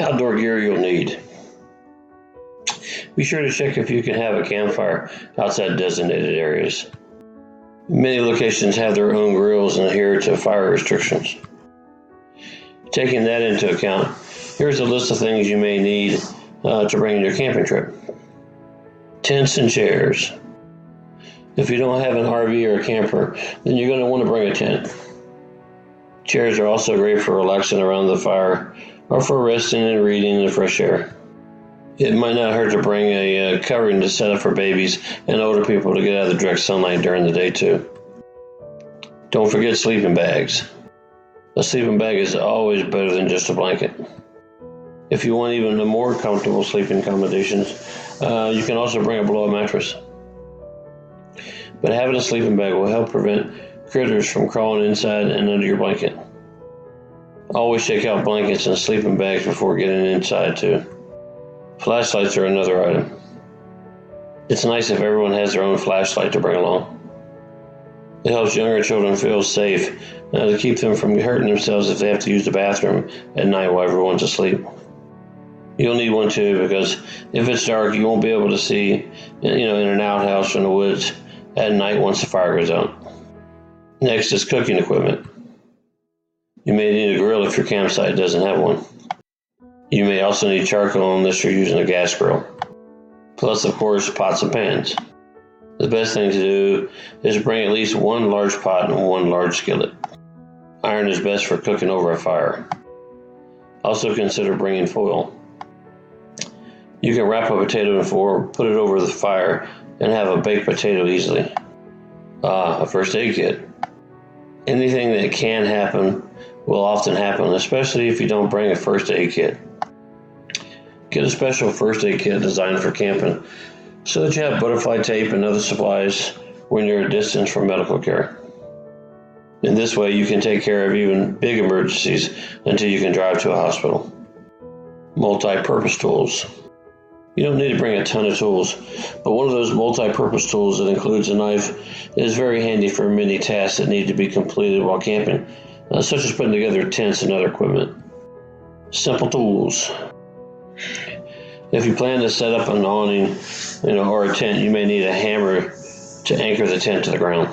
Outdoor gear you'll need. Be sure to check if you can have a campfire outside designated areas. Many locations have their own grills and adhere to fire restrictions. Taking that into account, here's a list of things you may need uh, to bring in your camping trip tents and chairs. If you don't have an RV or a camper, then you're going to want to bring a tent. Chairs are also great for relaxing around the fire or for resting and reading in the fresh air. It might not hurt to bring a uh, covering to set up for babies and older people to get out of the direct sunlight during the day, too. Don't forget sleeping bags. A sleeping bag is always better than just a blanket. If you want even more comfortable sleeping accommodations, uh, you can also bring a blow up mattress. But having a sleeping bag will help prevent critters from crawling inside and under your blanket. Always check out blankets and sleeping bags before getting inside, too. Flashlights are another item. It's nice if everyone has their own flashlight to bring along. It helps younger children feel safe uh, to keep them from hurting themselves if they have to use the bathroom at night while everyone's asleep. You'll need one too because if it's dark, you won't be able to see, you know, in an outhouse in the woods at night once the fire goes out. Next is cooking equipment. You may need a grill if your campsite doesn't have one. You may also need charcoal unless you're using a gas grill. Plus, of course, pots and pans. The best thing to do is bring at least one large pot and one large skillet. Iron is best for cooking over a fire. Also, consider bringing foil. You can wrap a potato in foil, put it over the fire, and have a baked potato easily. Ah, a first aid kit. Anything that can happen will often happen, especially if you don't bring a first aid kit. Get a special first aid kit designed for camping so that you have butterfly tape and other supplies when you're a distance from medical care. In this way, you can take care of even big emergencies until you can drive to a hospital. Multi purpose tools. You don't need to bring a ton of tools, but one of those multi purpose tools that includes a knife is very handy for many tasks that need to be completed while camping, uh, such as putting together tents and other equipment. Simple tools. If you plan to set up an awning, you know, or a tent, you may need a hammer to anchor the tent to the ground.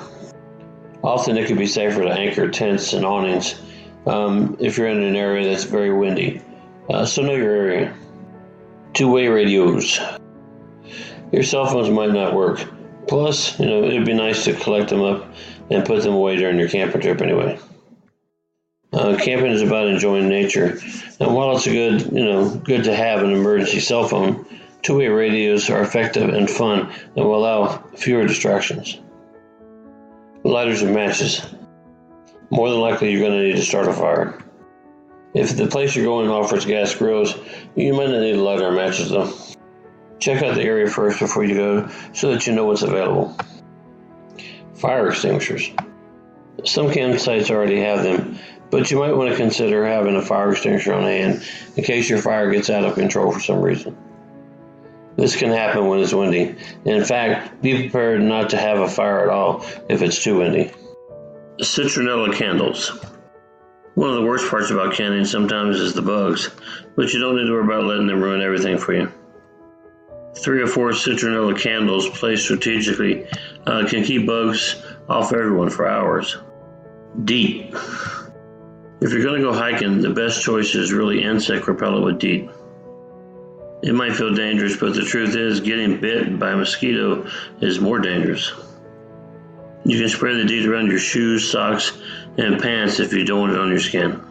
Often, it can be safer to anchor tents and awnings um, if you're in an area that's very windy. Uh, so know your area. Two-way radios. Your cell phones might not work. Plus, you know, it'd be nice to collect them up and put them away during your camping trip anyway. Uh, camping is about enjoying nature, and while it's a good, you know, good to have an emergency cell phone, two-way radios are effective and fun and will allow fewer distractions. Lighters and matches. More than likely, you're going to need to start a fire. If the place you're going offers gas grills, you might not need a lighter matches though. Check out the area first before you go so that you know what's available. Fire extinguishers. Some campsites already have them, but you might want to consider having a fire extinguisher on hand in case your fire gets out of control for some reason. This can happen when it's windy. In fact, be prepared not to have a fire at all if it's too windy. Citronella candles. One of the worst parts about canning sometimes is the bugs, but you don't need to worry about letting them ruin everything for you. Three or four citronella candles placed strategically uh, can keep bugs off everyone for hours. DEET. If you're going to go hiking, the best choice is really insect repellent with DEET. It might feel dangerous, but the truth is, getting bit by a mosquito is more dangerous. You can spray the DEET around your shoes, socks, and pants if you don't want it on your skin.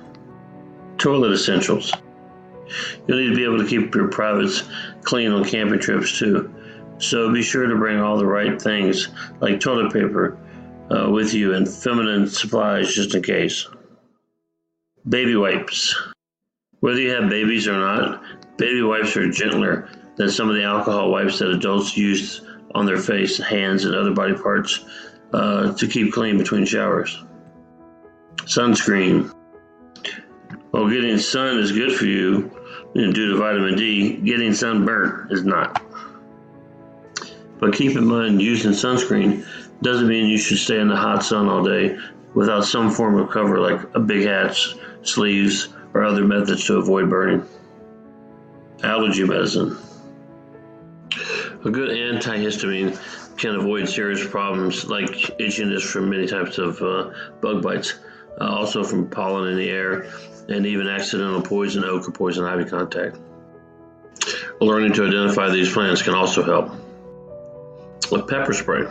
Toilet essentials. You'll need to be able to keep your privates clean on camping trips too. So be sure to bring all the right things like toilet paper uh, with you and feminine supplies just in case. Baby wipes. Whether you have babies or not, baby wipes are gentler than some of the alcohol wipes that adults use on their face, hands, and other body parts uh, to keep clean between showers. Sunscreen. While getting sun is good for you, due to vitamin D, getting sunburnt is not. But keep in mind, using sunscreen doesn't mean you should stay in the hot sun all day without some form of cover like a big hat, sleeves, or other methods to avoid burning. Allergy medicine. A good antihistamine can avoid serious problems like itchiness from many types of uh, bug bites, uh, also from pollen in the air, and even accidental poison oak or poison ivy contact. Learning to identify these plants can also help. With pepper spray.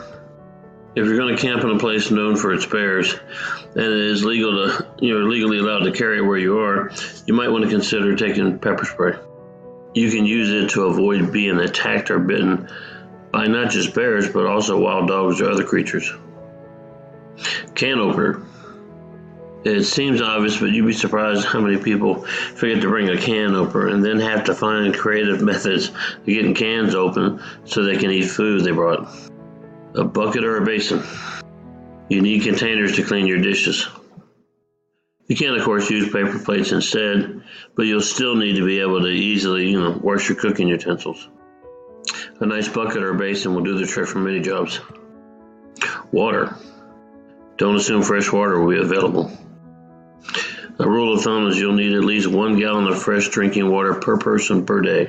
If you're going to camp in a place known for its bears, and it is legal to you're legally allowed to carry it where you are, you might want to consider taking pepper spray. You can use it to avoid being attacked or bitten by not just bears, but also wild dogs or other creatures. Can opener. It seems obvious, but you'd be surprised how many people forget to bring a can opener and then have to find creative methods of getting cans open so they can eat food they brought. A bucket or a basin. You need containers to clean your dishes. You can, of course, use paper plates instead, but you'll still need to be able to easily, you know, wash your cooking utensils. A nice bucket or basin will do the trick for many jobs. Water. Don't assume fresh water will be available. A rule of thumb is you'll need at least one gallon of fresh drinking water per person per day.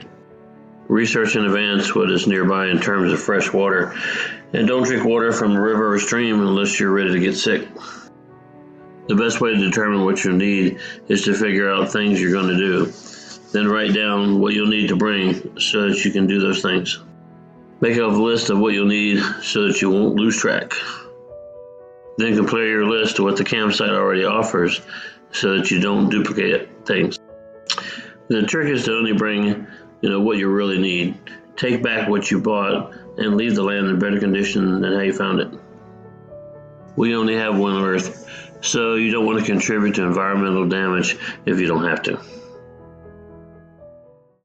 Research in advance what is nearby in terms of fresh water, and don't drink water from a river or stream unless you're ready to get sick. The best way to determine what you need is to figure out things you're going to do. Then write down what you'll need to bring so that you can do those things. Make a list of what you'll need so that you won't lose track. Then compare your list to what the campsite already offers so that you don't duplicate things. The trick is to only bring, you know, what you really need. Take back what you bought and leave the land in better condition than how you found it. We only have one Earth, so you don't want to contribute to environmental damage if you don't have to.